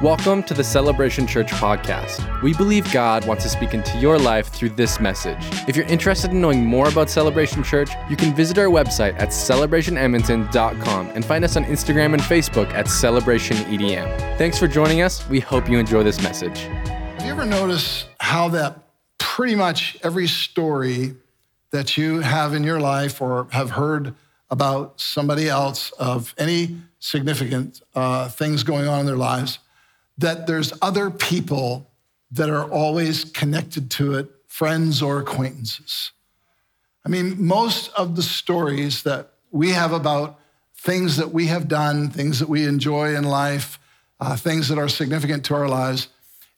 Welcome to the Celebration Church podcast. We believe God wants to speak into your life through this message. If you're interested in knowing more about Celebration Church, you can visit our website at celebrationedmonton.com and find us on Instagram and Facebook at celebrationedm. Thanks for joining us. We hope you enjoy this message. Have you ever noticed how that pretty much every story that you have in your life or have heard about somebody else of any significant uh, things going on in their lives that there's other people that are always connected to it, friends or acquaintances. I mean, most of the stories that we have about things that we have done, things that we enjoy in life, uh, things that are significant to our lives,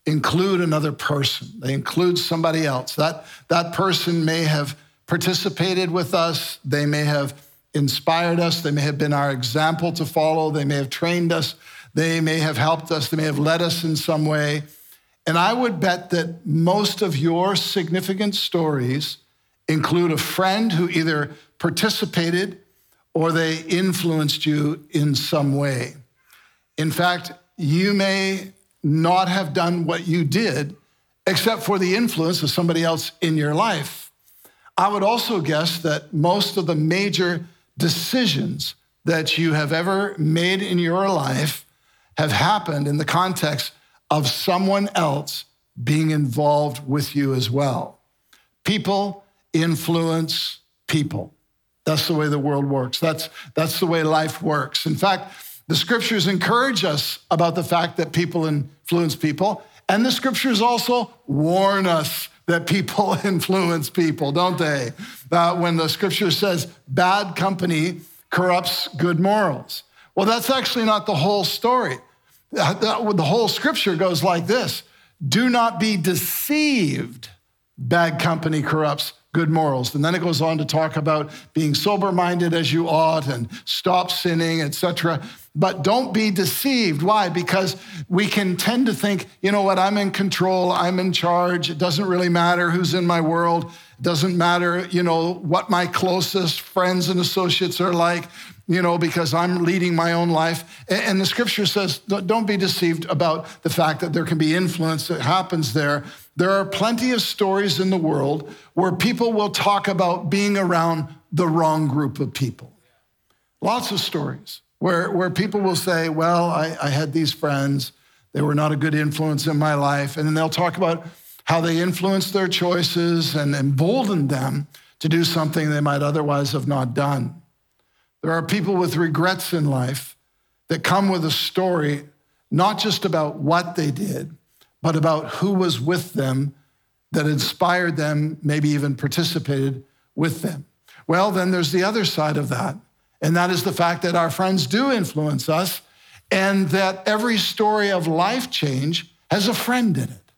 include another person. They include somebody else. That, that person may have participated with us, they may have inspired us, they may have been our example to follow, they may have trained us they may have helped us, they may have led us in some way. And I would bet that most of your significant stories include a friend who either participated or they influenced you in some way. In fact, you may not have done what you did except for the influence of somebody else in your life. I would also guess that most of the major decisions that you have ever made in your life have happened in the context of someone else being involved with you as well. People influence people. That's the way the world works. That's, that's the way life works. In fact, the scriptures encourage us about the fact that people influence people, and the scriptures also warn us that people influence people, don't they? Uh, when the scripture says bad company corrupts good morals. Well, that's actually not the whole story. Uh, the whole scripture goes like this Do not be deceived. Bad company corrupts good morals. And then it goes on to talk about being sober minded as you ought and stop sinning, etc. But don't be deceived. Why? Because we can tend to think, you know what, I'm in control, I'm in charge. It doesn't really matter who's in my world. It doesn't matter, you know, what my closest friends and associates are like you know, because I'm leading my own life. And the scripture says, don't be deceived about the fact that there can be influence that happens there. There are plenty of stories in the world where people will talk about being around the wrong group of people. Lots of stories where, where people will say, Well, I, I had these friends, they were not a good influence in my life. And then they'll talk about how they influenced their choices and emboldened them to do something they might otherwise have not done. There are people with regrets in life that come with a story, not just about what they did, but about who was with them that inspired them, maybe even participated with them. Well, then there's the other side of that. And that is the fact that our friends do influence us and that every story of life change has a friend in it.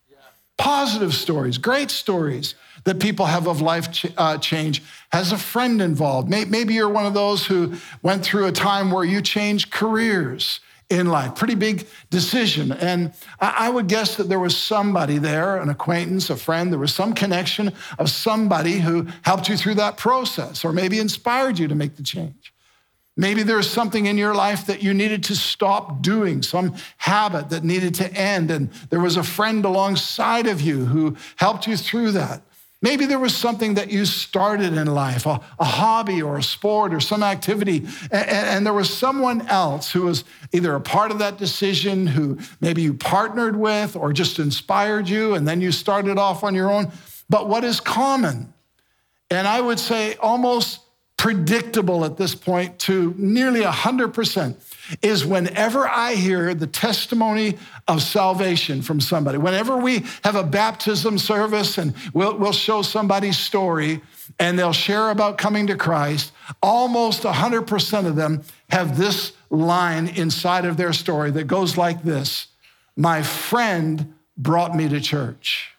Positive stories, great stories that people have of life ch- uh, change has a friend involved. Maybe you're one of those who went through a time where you changed careers in life, pretty big decision. And I would guess that there was somebody there, an acquaintance, a friend, there was some connection of somebody who helped you through that process or maybe inspired you to make the change. Maybe there's something in your life that you needed to stop doing, some habit that needed to end, and there was a friend alongside of you who helped you through that. Maybe there was something that you started in life, a, a hobby or a sport or some activity, and, and, there was someone else who was either a part of that decision, who maybe you partnered with or just inspired you, and then you started off on your own. But what is common, and I would say almost predictable at this point to nearly 100%, is whenever I hear the testimony of salvation from somebody, whenever we have a baptism service and we'll, we'll show somebody's story and they'll share about coming to Christ, almost 100% of them have this line inside of their story that goes like this My friend brought me to church.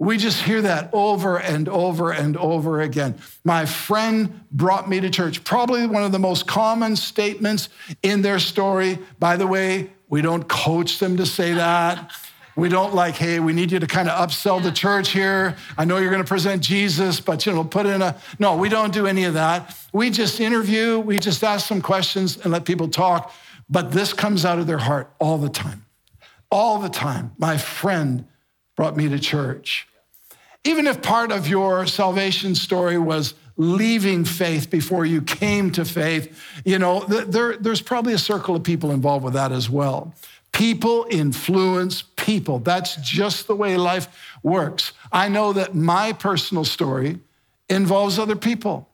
We just hear that over and over and over again. My friend brought me to church. Probably one of the most common statements in their story. By the way, we don't coach them to say that. We don't like, hey, we need you to kind of upsell the church here. I know you're going to present Jesus, but you know, put in a no, we don't do any of that. We just interview, we just ask some questions and let people talk. But this comes out of their heart all the time. all the time. My friend brought me to church. Even if part of your salvation story was leaving faith before you came to faith, you know, there, there's probably a circle of people involved with that as well. People influence people. That's just the way life works. I know that my personal story involves other people.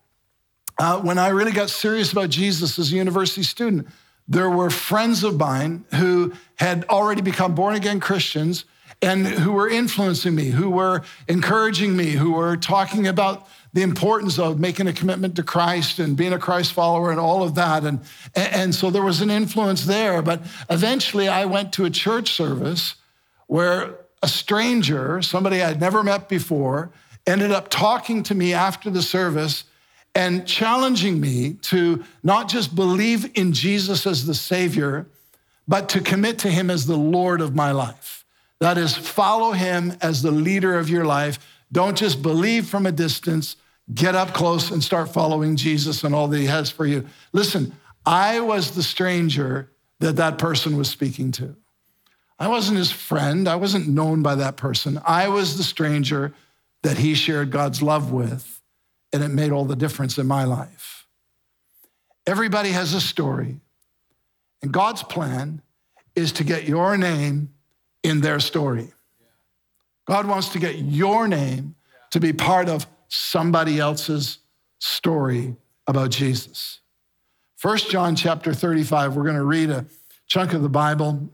Uh, when I really got serious about Jesus as a university student, there were friends of mine who had already become born again Christians and who were influencing me, who were encouraging me, who were talking about the importance of making a commitment to Christ and being a Christ follower and all of that. And, and so there was an influence there. But eventually I went to a church service where a stranger, somebody I'd never met before, ended up talking to me after the service and challenging me to not just believe in Jesus as the Savior, but to commit to Him as the Lord of my life. That is, follow Him as the leader of your life. Don't just believe from a distance, get up close and start following Jesus and all that He has for you. Listen, I was the stranger that that person was speaking to. I wasn't his friend, I wasn't known by that person. I was the stranger that he shared God's love with and it made all the difference in my life. Everybody has a story, and God's plan is to get your name in their story. God wants to get your name to be part of somebody else's story about Jesus. First John chapter 35, we're going to read a chunk of the Bible,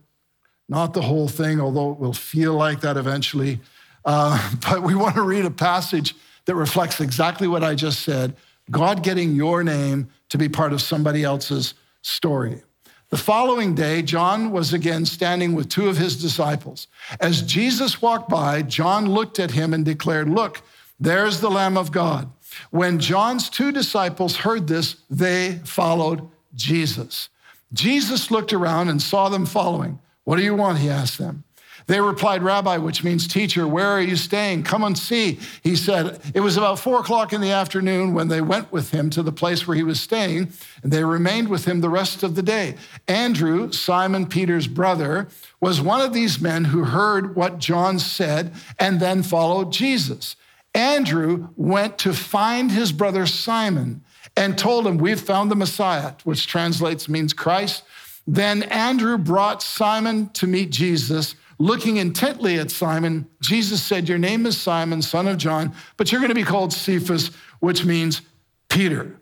not the whole thing, although it will feel like that eventually. Uh, but we want to read a passage that reflects exactly what I just said God getting your name to be part of somebody else's story. The following day, John was again standing with two of his disciples. As Jesus walked by, John looked at him and declared, Look, there's the Lamb of God. When John's two disciples heard this, they followed Jesus. Jesus looked around and saw them following. What do you want? He asked them. They replied, Rabbi, which means teacher, where are you staying? Come and see. He said, It was about four o'clock in the afternoon when they went with him to the place where he was staying, and they remained with him the rest of the day. Andrew, Simon Peter's brother, was one of these men who heard what John said and then followed Jesus. Andrew went to find his brother Simon and told him, We've found the Messiah, which translates means Christ. Then Andrew brought Simon to meet Jesus. Looking intently at Simon, Jesus said, Your name is Simon, son of John, but you're going to be called Cephas, which means Peter.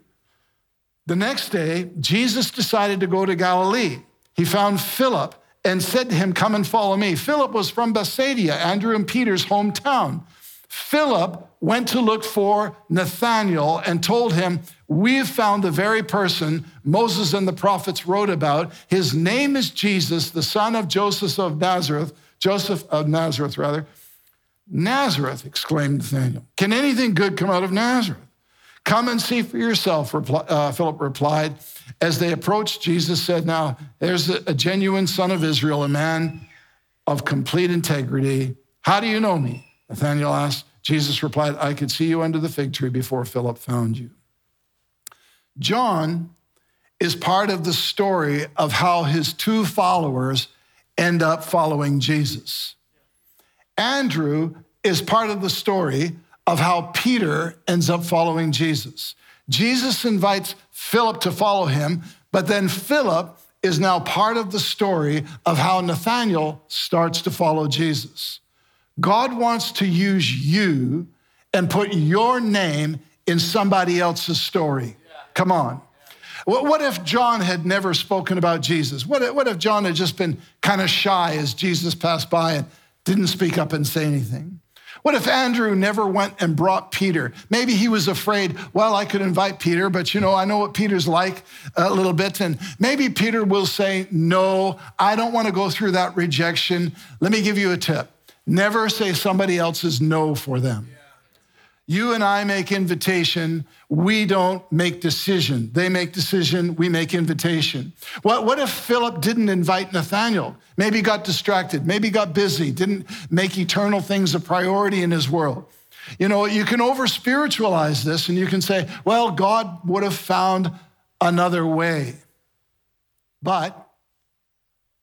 The next day, Jesus decided to go to Galilee. He found Philip and said to him, Come and follow me. Philip was from Bethsaida, Andrew and Peter's hometown. Philip went to look for Nathanael and told him, We've found the very person Moses and the prophets wrote about. His name is Jesus, the son of Joseph of Nazareth. Joseph of Nazareth, rather. Nazareth, exclaimed Nathanael. Can anything good come out of Nazareth? Come and see for yourself, uh, Philip replied. As they approached, Jesus said, Now, there's a, a genuine son of Israel, a man of complete integrity. How do you know me? Nathanael asked. Jesus replied, I could see you under the fig tree before Philip found you. John is part of the story of how his two followers end up following Jesus. Andrew is part of the story of how Peter ends up following Jesus. Jesus invites Philip to follow him, but then Philip is now part of the story of how Nathanael starts to follow Jesus. God wants to use you and put your name in somebody else's story. Come on. What if John had never spoken about Jesus? What if, John had just been kind of shy as Jesus passed by and didn't speak up and say anything? What if Andrew never went and brought Peter? Maybe he was afraid, well, I could invite Peter, but you know, I know what Peter's like a little bit. And maybe Peter will say, no, I don't want to go through that rejection. Let me give you a tip never say somebody else's no for them. You and I make invitation. We don't make decision. They make decision. We make invitation. What, what if Philip didn't invite Nathanael? Maybe got distracted. Maybe got busy. Didn't make eternal things a priority in his world. You know, you can over spiritualize this and you can say, well, God would have found another way. But,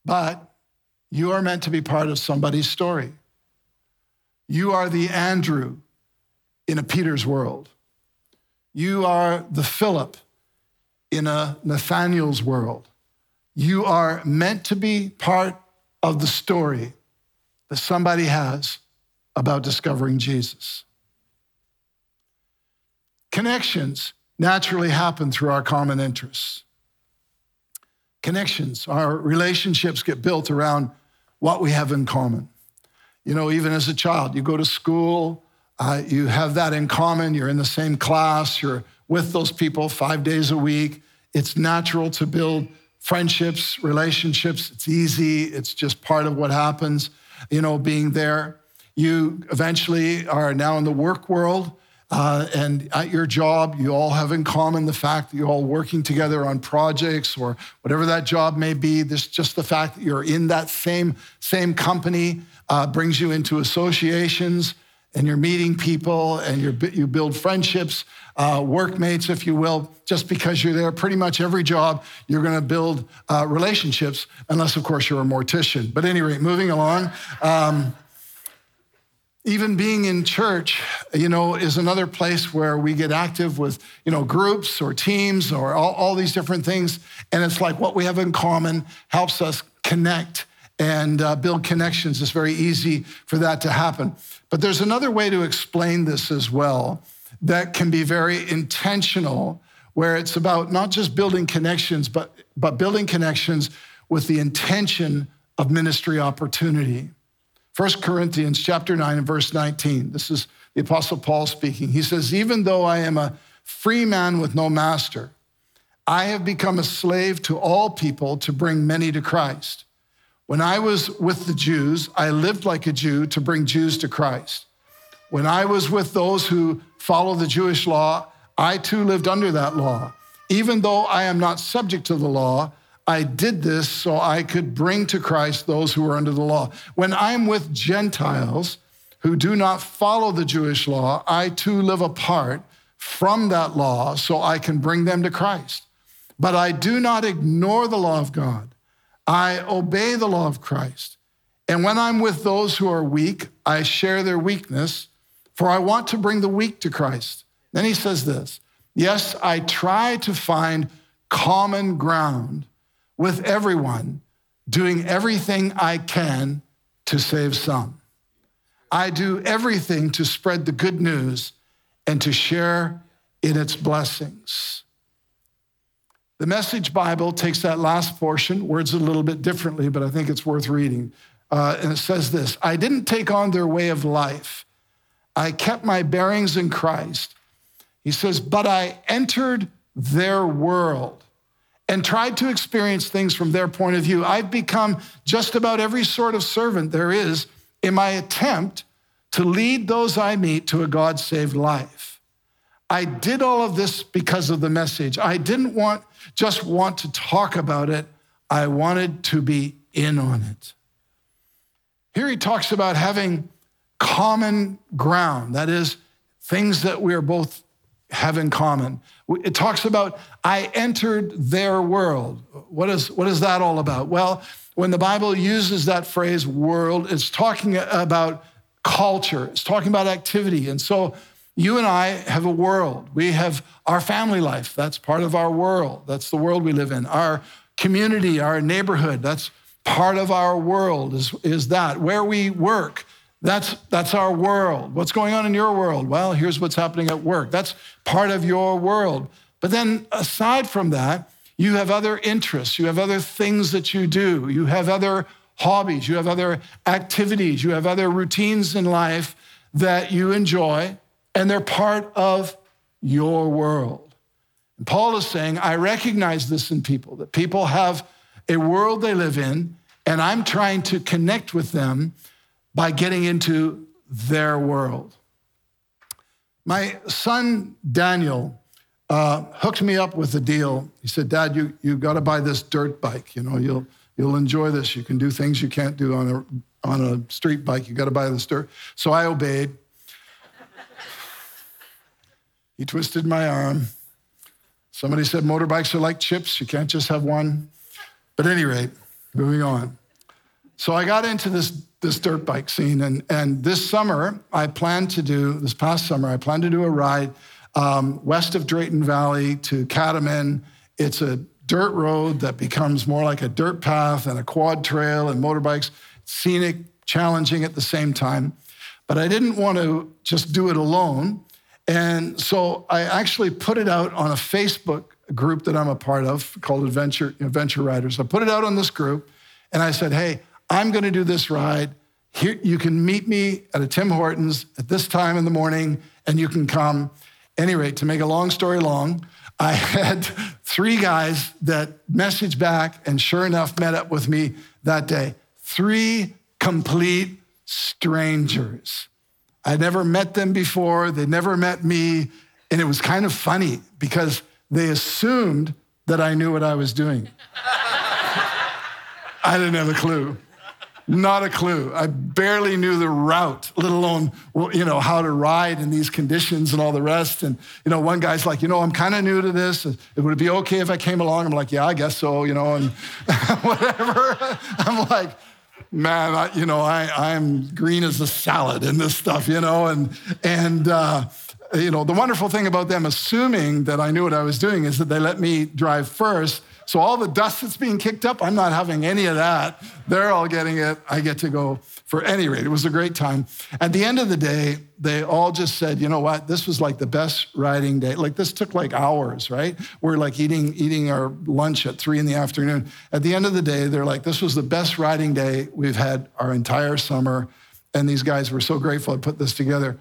but, You are meant to be part of somebody's story. You are the Andrew in a Peter's world. You are the Philip in a Nathanael's world. You are meant to be part of the story that somebody has about discovering Jesus. Connections naturally happen through our common interests. Connections, our relationships get built around what we have in common. You know, even as a child, you go to school, uh, you have that in common, you're in the same class, you're with those people five days a week. It's natural to build friendships, relationships. It's easy, it's just part of what happens, you know, being there. You eventually are now in the work world. Uh, and at your job, you all have in common the fact that you're all working together on projects or whatever that job may be. This just the fact that you're in that same same company uh, brings you into associations, and you're meeting people, and you you build friendships, uh, workmates, if you will. Just because you're there, pretty much every job you're going to build uh, relationships, unless of course you're a mortician. But anyway, moving along. Um, even being in church, you know, is another place where we get active with, you know, groups or teams or all, all these different things. And it's like what we have in common helps us connect and uh, build connections. It's very easy for that to happen. But there's another way to explain this as well that can be very intentional, where it's about not just building connections, but, but building connections with the intention of ministry opportunity. 1 Corinthians chapter 9 and verse 19. This is the apostle Paul speaking. He says, "Even though I am a free man with no master, I have become a slave to all people to bring many to Christ. When I was with the Jews, I lived like a Jew to bring Jews to Christ. When I was with those who follow the Jewish law, I too lived under that law. Even though I am not subject to the law, I did this so I could bring to Christ those who are under the law. When I'm with Gentiles who do not follow the Jewish law, I too live apart from that law so I can bring them to Christ. But I do not ignore the law of God. I obey the law of Christ. And when I'm with those who are weak, I share their weakness, for I want to bring the weak to Christ. Then he says this Yes, I try to find common ground with everyone, doing everything I can to save some. I do everything to spread the good news and to share in its blessings. The Message Bible takes that last portion, words a little bit differently, but I think it's worth reading. Uh, and it says this I didn't take on their way of life, I kept my bearings in Christ. He says, but I entered their world and tried to experience things from their point of view. I've become just about every sort of servant there is in my attempt to lead those I meet to a God saved life. I did all of this because of the message. I didn't want just want to talk about it. I wanted to be in on it. Here he talks about having common ground, that is, things that we are both have in common. It talks about, I entered their world. What is, what is that all about? Well, when the Bible uses that phrase world, it's talking about culture, it's talking about activity. And so you and I have a world. We have our family life, that's part of our world. That's the world we live in. Our community, our neighborhood, that's part of our world, is, is that. Where we work, that's, that's our world. What's going on in your world? Well, here's what's happening at work. That's part of your world. But then, aside from that, you have other interests, you have other things that you do, you have other hobbies, you have other activities, you have other routines in life that you enjoy, and they're part of your world. And Paul is saying, I recognize this in people, that people have a world they live in, and I'm trying to connect with them by getting into their world. My son Daniel uh, hooked me up with a deal. He said, "Dad, you you got to buy this dirt bike. You know, you'll you'll enjoy this. You can do things you can't do on a on a street bike. You got to buy this dirt." So I obeyed. He twisted my arm. Somebody said motorbikes are like chips. You can't just have one. But at any rate, moving on. So I got into this, this dirt bike scene. And, and this summer, I planned to do, this past summer, I planned to do a ride um, west of Drayton Valley to Catamount. It's a dirt road that becomes more like a dirt path and a quad trail and motorbikes, scenic, challenging at the same time. But I didn't want to just do it alone. And so I actually put it out on a Facebook group that I'm a part of called Adventure, Adventure Riders. I put it out on this group and I said, hey, I'm going to do this ride. Here, you can meet me at a Tim Hortons at this time in the morning and you can come. Any rate, to make a long story long, I had three guys that messaged back and sure enough met up with me that day. Three complete strangers. I'd never met them before, they never met me. And it was kind of funny because they assumed that I knew what I was doing. I didn't have a clue. Not a clue. I barely knew the route, let alone, you know, how to ride in these conditions and all the rest. And, you know, one guy's like, you know, I'm kind of new to this. It would be okay if I came along? I'm like, yeah, I guess so, you know, and whatever. I'm like, man, I, you know, I, I'm green as a salad in this stuff, you know, and, and, uh, you know, the wonderful thing about them assuming that I knew what I was doing is that they let me drive first so all the dust that's being kicked up, I'm not having any of that. They're all getting it. I get to go for any rate. It was a great time. At the end of the day, they all just said, you know what, this was like the best riding day. Like this took like hours, right? We're like eating, eating our lunch at three in the afternoon. At the end of the day, they're like, this was the best riding day we've had our entire summer. And these guys were so grateful I put this together.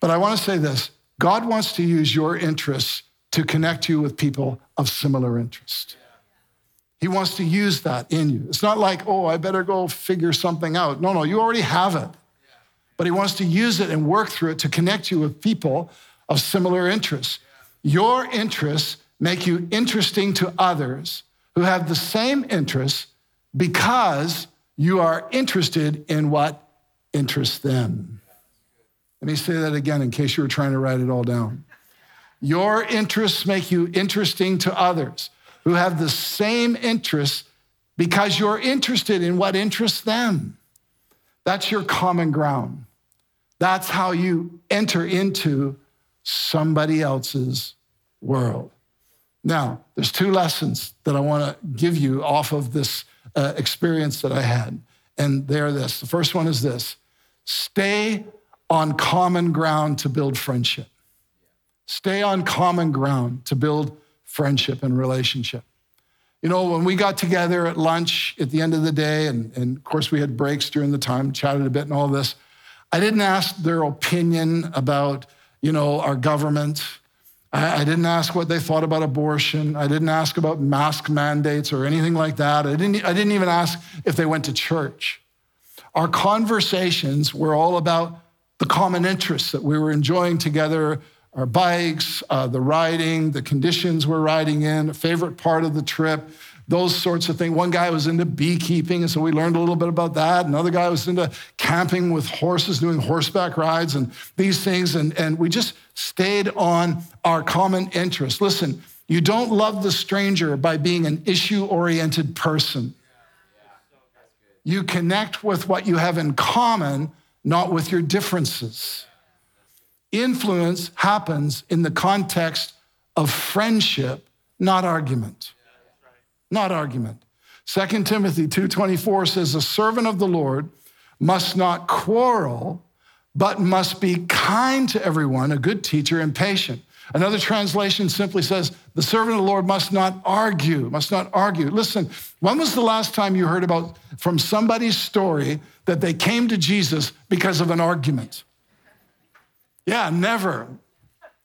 But I want to say this God wants to use your interests to connect you with people of similar interest. He wants to use that in you. It's not like, oh, I better go figure something out. No, no, you already have it. But he wants to use it and work through it to connect you with people of similar interests. Your interests make you interesting to others who have the same interests because you are interested in what interests them. Let me say that again in case you were trying to write it all down. Your interests make you interesting to others who have the same interests because you're interested in what interests them. That's your common ground. That's how you enter into somebody else's world. Now, there's two lessons that I want to give you off of this uh, experience that I had, and they're this. The first one is this stay on common ground to build friendship. Stay on common ground to build friendship and relationship. You know, when we got together at lunch at the end of the day, and, and of course we had breaks during the time, chatted a bit and all this, I didn't ask their opinion about, you know, our government. I, I didn't ask what they thought about abortion. I didn't ask about mask mandates or anything like that. I didn't, I didn't even ask if they went to church. Our conversations were all about the common interests that we were enjoying together our bikes, uh, the riding, the conditions we're riding in, a favorite part of the trip, those sorts of things. One guy was into beekeeping, and so we learned a little bit about that. Another guy was into camping with horses, doing horseback rides and these things. And, and we just stayed on our common interests. Listen, you don't love the stranger by being an issue oriented person. You connect with what you have in common, not with your differences. Influence happens in the context of friendship, not argument. Not argument. 2 Timothy 2:24 says a servant of the Lord must not quarrel but must be kind to everyone, a good teacher and patient. Another translation simply says the servant of the Lord must not argue, must not argue. Listen, when was the last time you heard about from somebody's story that they came to Jesus because of an argument? Yeah, never.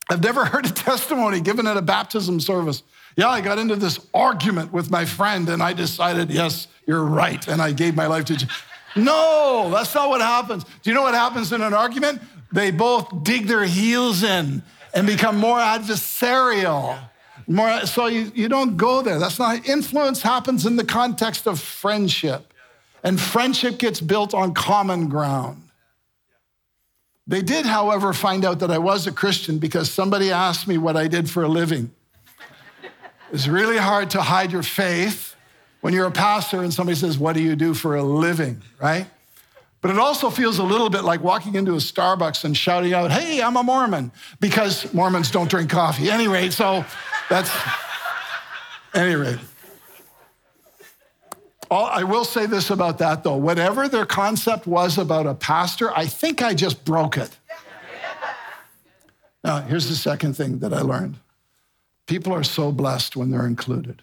I've never heard a testimony given at a baptism service. Yeah, I got into this argument with my friend and I decided, yes, you're right. And I gave my life to Jesus. No, that's not what happens. Do you know what happens in an argument? They both dig their heels in and become more adversarial. More, so you, you don't go there. That's not influence happens in the context of friendship. And friendship gets built on common ground. They did, however, find out that I was a Christian because somebody asked me what I did for a living. It's really hard to hide your faith when you're a pastor and somebody says, What do you do for a living, right? But it also feels a little bit like walking into a Starbucks and shouting out, Hey, I'm a Mormon, because Mormons don't drink coffee. Anyway, so that's, any rate. I will say this about that though. Whatever their concept was about a pastor, I think I just broke it. Now, here's the second thing that I learned people are so blessed when they're included.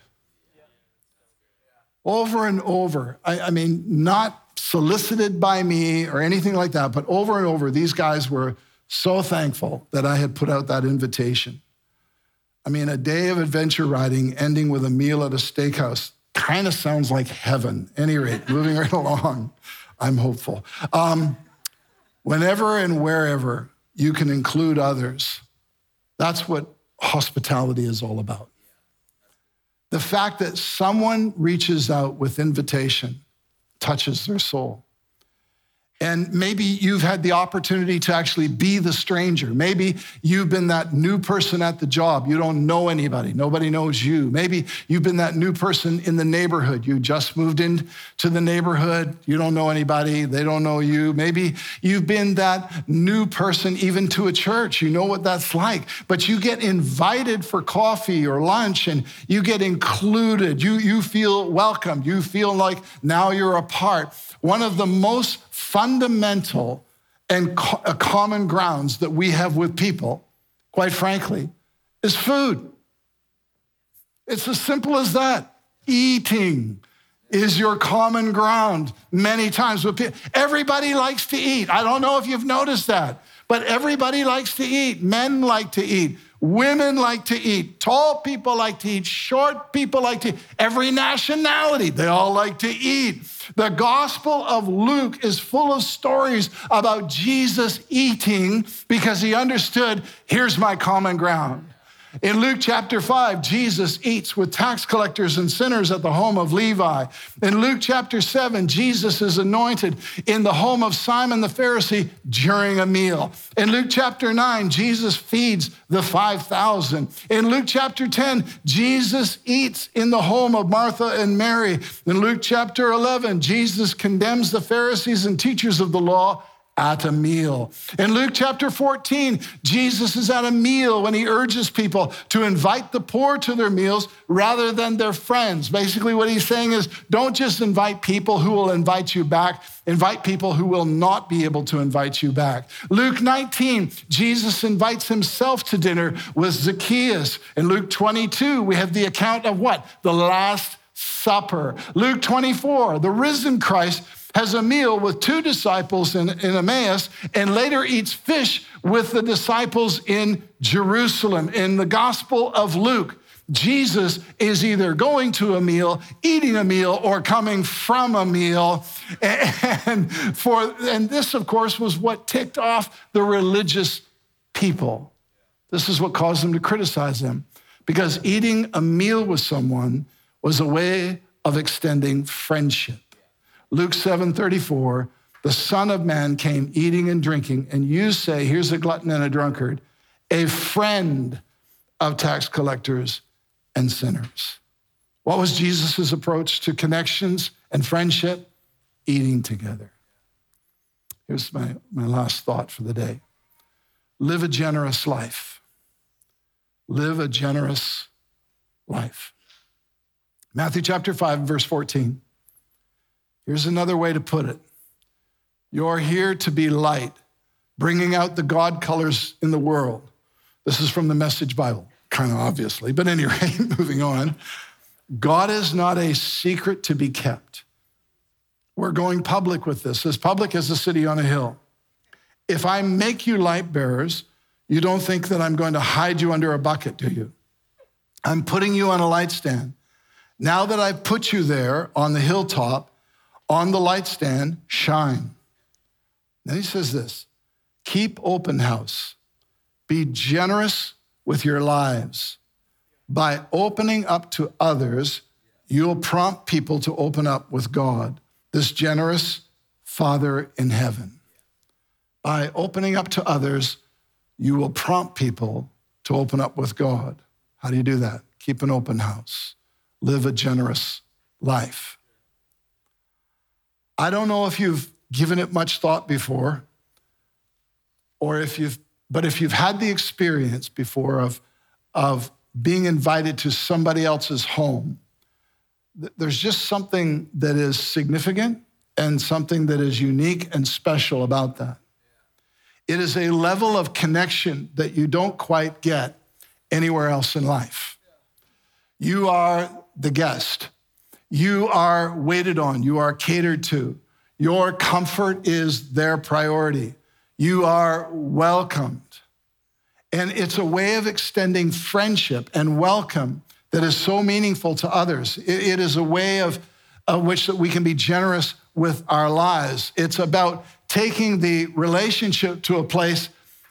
Over and over, I, I mean, not solicited by me or anything like that, but over and over, these guys were so thankful that I had put out that invitation. I mean, a day of adventure riding ending with a meal at a steakhouse kind of sounds like heaven. Any rate, moving right along, I'm hopeful. Um, whenever and wherever you can include others, that's what hospitality is all about. The fact that someone reaches out with invitation touches their soul. And maybe you've had the opportunity to actually be the stranger. Maybe you've been that new person at the job. You don't know anybody. Nobody knows you. Maybe you've been that new person in the neighborhood. You just moved into the neighborhood. You don't know anybody. They don't know you. Maybe you've been that new person even to a church. You know what that's like. But you get invited for coffee or lunch and you get included. You, you feel welcomed. You feel like now you're a part. One of the most fundamental and co- uh, common grounds that we have with people, quite frankly, is food. It's as simple as that. Eating is your common ground many times with people. Everybody likes to eat. I don't know if you've noticed that, but everybody likes to eat. Men like to eat. Women like to eat. Tall people like to eat. Short people like to eat. Every nationality, they all like to eat. The Gospel of Luke is full of stories about Jesus eating because he understood here's my common ground. In Luke chapter 5, Jesus eats with tax collectors and sinners at the home of Levi. In Luke chapter 7, Jesus is anointed in the home of Simon the Pharisee during a meal. In Luke chapter 9, Jesus feeds the 5,000. In Luke chapter 10, Jesus eats in the home of Martha and Mary. In Luke chapter 11, Jesus condemns the Pharisees and teachers of the law at a meal. In Luke chapter 14, Jesus is at a meal when he urges people to invite the poor to their meals rather than their friends. Basically, what he's saying is don't just invite people who will invite you back, invite people who will not be able to invite you back. Luke 19, Jesus invites himself to dinner with Zacchaeus. In Luke 22, we have the account of what? The Last Supper. Luke 24, the risen Christ has a meal with two disciples in, in Emmaus and later eats fish with the disciples in Jerusalem. In the Gospel of Luke, Jesus is either going to a meal, eating a meal, or coming from a meal. And, for, and this, of course, was what ticked off the religious people. This is what caused them to criticize him because eating a meal with someone was a way of extending friendship. Luke 7 34, the Son of Man came eating and drinking, and you say, here's a glutton and a drunkard, a friend of tax collectors and sinners. What was Jesus' approach to connections and friendship? Eating together. Here's my, my last thought for the day live a generous life. Live a generous life. Matthew chapter 5, verse 14. Here's another way to put it You're here to be light, bringing out the God colors in the world. This is from the Message Bible, kind of obviously, but anyway, moving on. God is not a secret to be kept. We're going public with this, as public as a city on a hill. If I make you light bearers, you don't think that I'm going to hide you under a bucket, do you? I'm putting you on a light stand. Now that I've put you there on the hilltop, on the light stand, shine. Then he says this keep open house, be generous with your lives. By opening up to others, you'll prompt people to open up with God, this generous Father in heaven. By opening up to others, you will prompt people to open up with God. How do you do that? Keep an open house, live a generous life. I don't know if you've given it much thought before, or if you've, but if you've had the experience before of, of being invited to somebody else's home, there's just something that is significant and something that is unique and special about that. It is a level of connection that you don't quite get anywhere else in life. You are the guest. You are waited on. You are catered to. Your comfort is their priority. You are welcomed. And it's a way of extending friendship and welcome that is so meaningful to others. it is a way of, of which that we can be generous with our lives. It's about taking the relationship to a place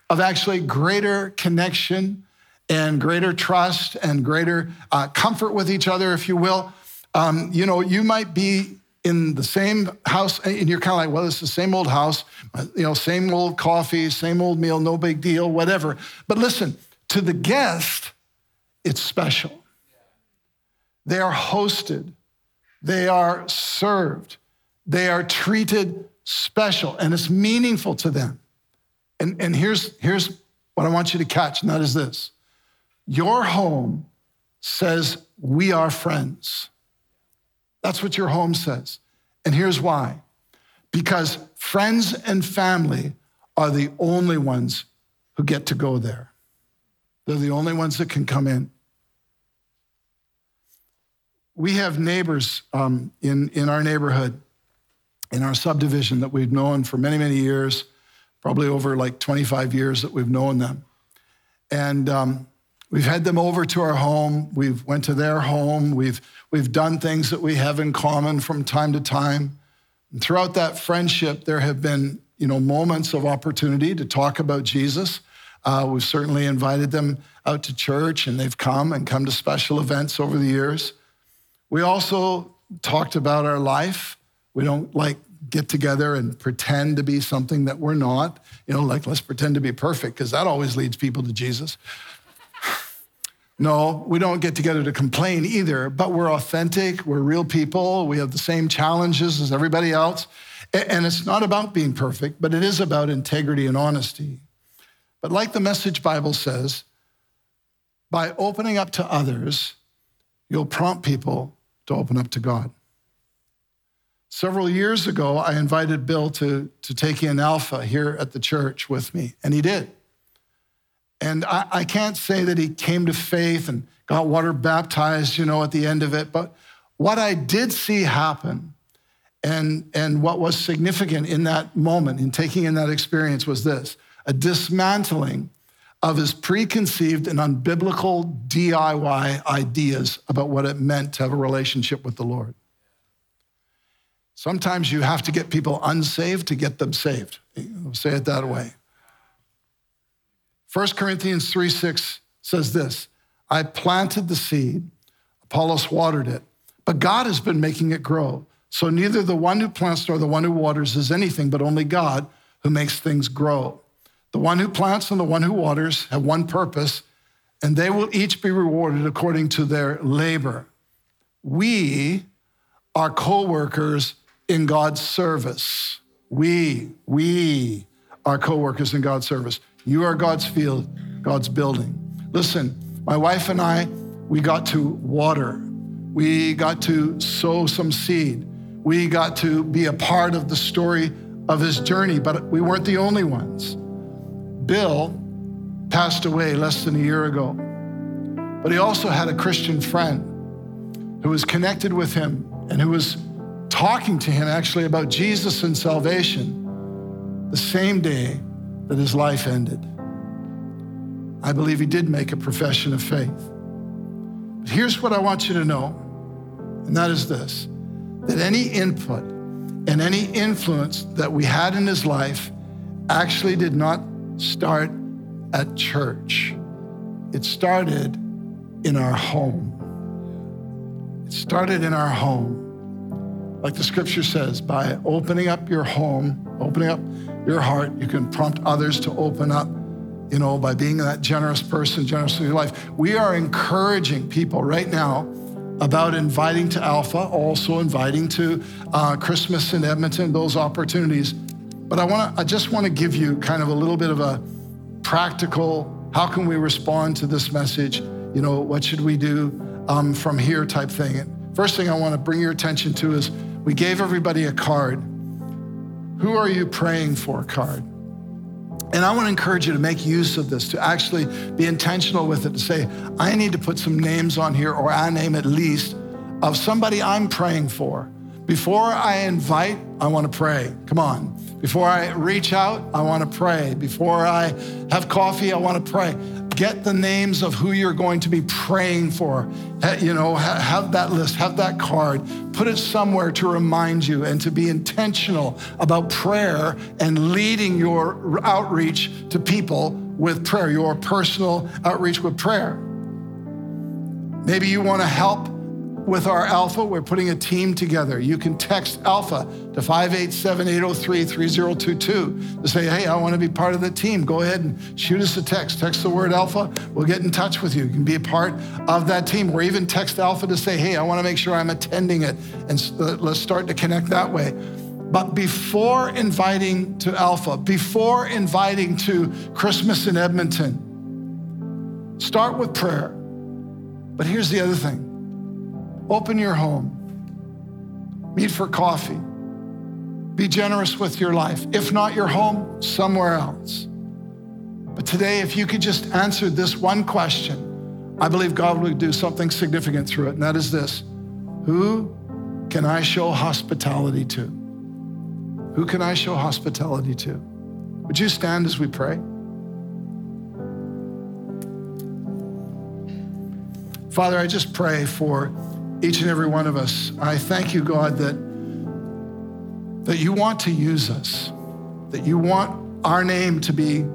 of actually greater connection and greater trust and greater uh, comfort with each other, if you will. Um, you know, you might be in the same house and you're kind of like, well, it's the same old house, you know, same old coffee, same old meal, no big deal, whatever. But listen, to the guest, it's special. They are hosted, they are served, they are treated special, and it's meaningful to them. And, and here's, here's what I want you to catch, and that is this your home says, We are friends. That's what your home says. And here's why because friends and family are the only ones who get to go there. They're the only ones that can come in. We have neighbors um, in, in our neighborhood, in our subdivision that we've known for many, many years, probably over like 25 years that we've known them. And um, We've had them over to our home. We've went to their home. We've, we've done things that we have in common from time to time. And throughout that friendship, there have been, you know, moments of opportunity to talk about Jesus. Uh, we've certainly invited them out to church, and they've come and come to special events over the years. We also talked about our life. We don't like get together and pretend to be something that we're not. You know, like let's pretend to be perfect because that always leads people to Jesus. No, we don't get together to complain either, but we're authentic, we're real people, we have the same challenges as everybody else. And it's not about being perfect, but it is about integrity and honesty. But like the Message Bible says, by opening up to others, you'll prompt people to open up to God. Several years ago, I invited Bill to, to take in Alpha here at the church with me, and he did. And I, I, can't say that he came to faith and got water baptized, you know, at the end of it. But what I did see happen and, and what was significant in that moment, in taking in that experience, was this a dismantling of his preconceived and unbiblical DIY ideas about what it meant to have a relationship with the Lord. Sometimes you have to get people unsaved to get them saved. I'll say it that way. 1 Corinthians 3 6 says this I planted the seed, Apollos watered it, but God has been making it grow. So neither the one who plants nor the one who waters is anything, but only God who makes things grow. The one who plants and the one who waters have one purpose, and they will each be rewarded according to their labor. We are co workers in God's service. We, we are co workers in God's service. You are God's field, God's building. Listen, my wife and I, we got to water. We got to sow some seed. We got to be a part of the story of his journey, but we weren't the only ones. Bill passed away less than a year ago, but he also had a Christian friend who was connected with him and who was talking to him actually about Jesus and salvation the same day that his life ended. I believe he did make a profession of faith. But here's what I want you to know, and that is this that any input and any influence that we had in his life actually did not start at church, it started in our home. It started in our home. Like the scripture says, by opening up your home, opening up your heart. You can prompt others to open up, you know, by being that generous person, generous in your life. We are encouraging people right now about inviting to Alpha, also inviting to uh, Christmas in Edmonton, those opportunities. But I want to, I just want to give you kind of a little bit of a practical, how can we respond to this message? You know, what should we do um, from here type thing. And first thing I want to bring your attention to is we gave everybody a card. Who are you praying for card? And I want to encourage you to make use of this, to actually be intentional with it, to say, I need to put some names on here, or a name at least, of somebody I'm praying for. Before I invite, I want to pray. Come on. Before I reach out, I want to pray. Before I have coffee, I want to pray. Get the names of who you're going to be praying for. You know, have that list, have that card, put it somewhere to remind you and to be intentional about prayer and leading your outreach to people with prayer, your personal outreach with prayer. Maybe you want to help with our Alpha, we're putting a team together. You can text Alpha to 587 803 3022 to say, hey, I want to be part of the team. Go ahead and shoot us a text. Text the word Alpha. We'll get in touch with you. You can be a part of that team. Or even text Alpha to say, hey, I want to make sure I'm attending it. And uh, let's start to connect that way. But before inviting to Alpha, before inviting to Christmas in Edmonton, start with prayer. But here's the other thing Open your home. Meet for coffee. Be generous with your life. If not your home, somewhere else. But today, if you could just answer this one question, I believe God will do something significant through it, and that is this Who can I show hospitality to? Who can I show hospitality to? Would you stand as we pray? Father, I just pray for each and every one of us. I thank you, God, that, that you want to use us, that you want our name to be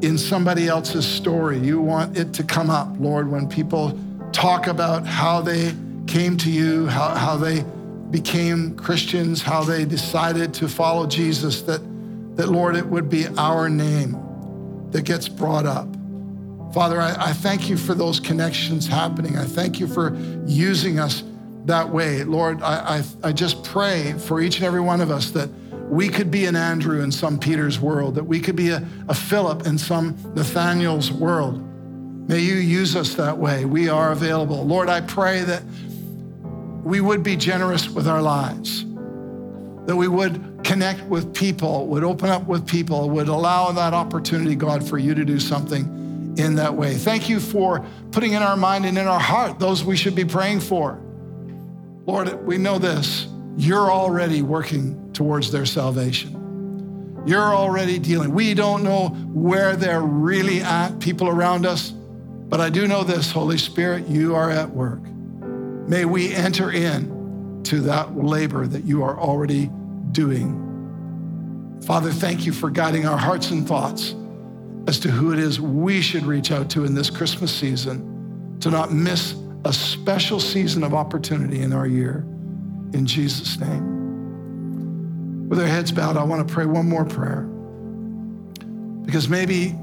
in somebody else's story. You want it to come up, Lord, when people talk about how they came to you, how, how they became Christians, how they decided to follow Jesus, that, that, Lord, it would be our name that gets brought up. Father, I, I, thank you for those connections happening. I thank you for using us that way. Lord, I, I, I just pray for each and every one of us that we could be an Andrew in some Peter's world, that we could be a, a Philip in some Nathanael's world. May you use us that way. We are available. Lord, I pray that we would be generous with our lives, that we would connect with people, would open up with people, would allow that opportunity, God, for you to do something in that way. Thank you for putting in our mind and in our heart those we should be praying for. Lord, we know this. You're already working towards their salvation. You're already dealing. We don't know where they're really at, people around us, but I do know this, Holy Spirit, you are at work. May we enter in to that labor that you are already doing. Father, thank you for guiding our hearts and thoughts as to who it is we should reach out to in this Christmas season to not miss a special season of opportunity in our year. In Jesus' name. With our heads bowed, I want to pray one more prayer. Because maybe,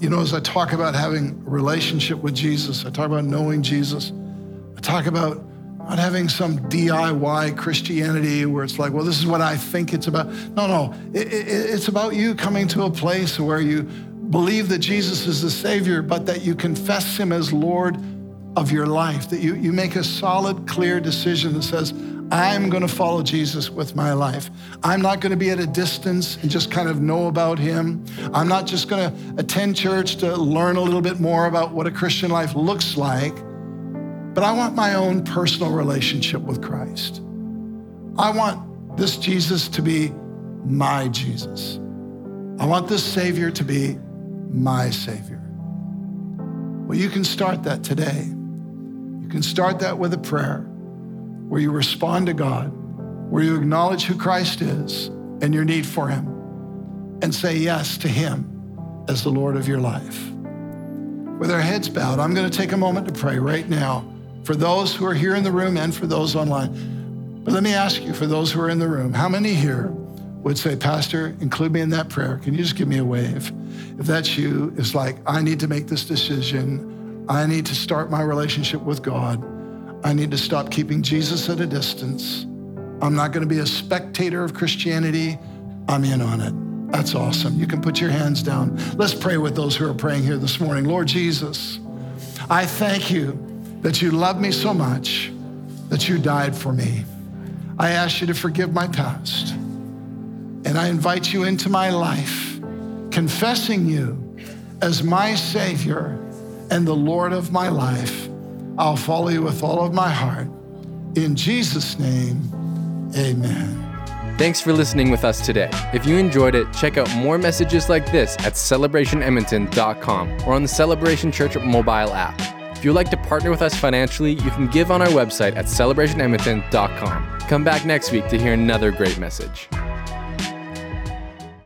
you know, as I talk about having a relationship with Jesus, I talk about knowing Jesus, I talk about not having some DIY Christianity where it's like, well, this is what I think it's about. No, no, it, it, it's about you coming to a place where you believe that Jesus is the Savior, but that you confess Him as Lord of your life, that you, you make a solid, clear decision that says, I'm going to follow Jesus with my life. I'm not going to be at a distance and just kind of know about him. I'm not just going to attend church to learn a little bit more about what a Christian life looks like, but I want my own personal relationship with Christ. I want this Jesus to be my Jesus. I want this Savior to be my Savior. Well, you can start that today You can start that with a prayer where you respond to God, where you acknowledge who Christ is and your need for Him, and say yes to Him as the Lord of your life. With our heads bowed, I'm going to take a moment to pray right now for those who are here in the room and for those online. But let me ask you, for those who are in the room, how many here would say, Pastor, include me in that prayer? Can you just give me a wave? If that's you, it's like, I need to make this decision. I need to start my relationship with God. I need to stop keeping Jesus at a distance. I'm not going to be a spectator of Christianity. I'm in on it. That's awesome. You can put your hands down. Let's pray with those who are praying here this morning. Lord Jesus, I thank you that you love me so much that you died for me. I ask you to forgive my past. And I invite you into my life, confessing you as my Savior and the Lord of my life. I'll follow you with all of my heart. In Jesus' name, amen. Thanks for listening with us today. If you enjoyed it, check out more messages like this at celebrationedmonton.com or on the Celebration Church mobile app. If you'd like to partner with us financially, you can give on our website at celebrationedmonton.com. Come back next week to hear another great message.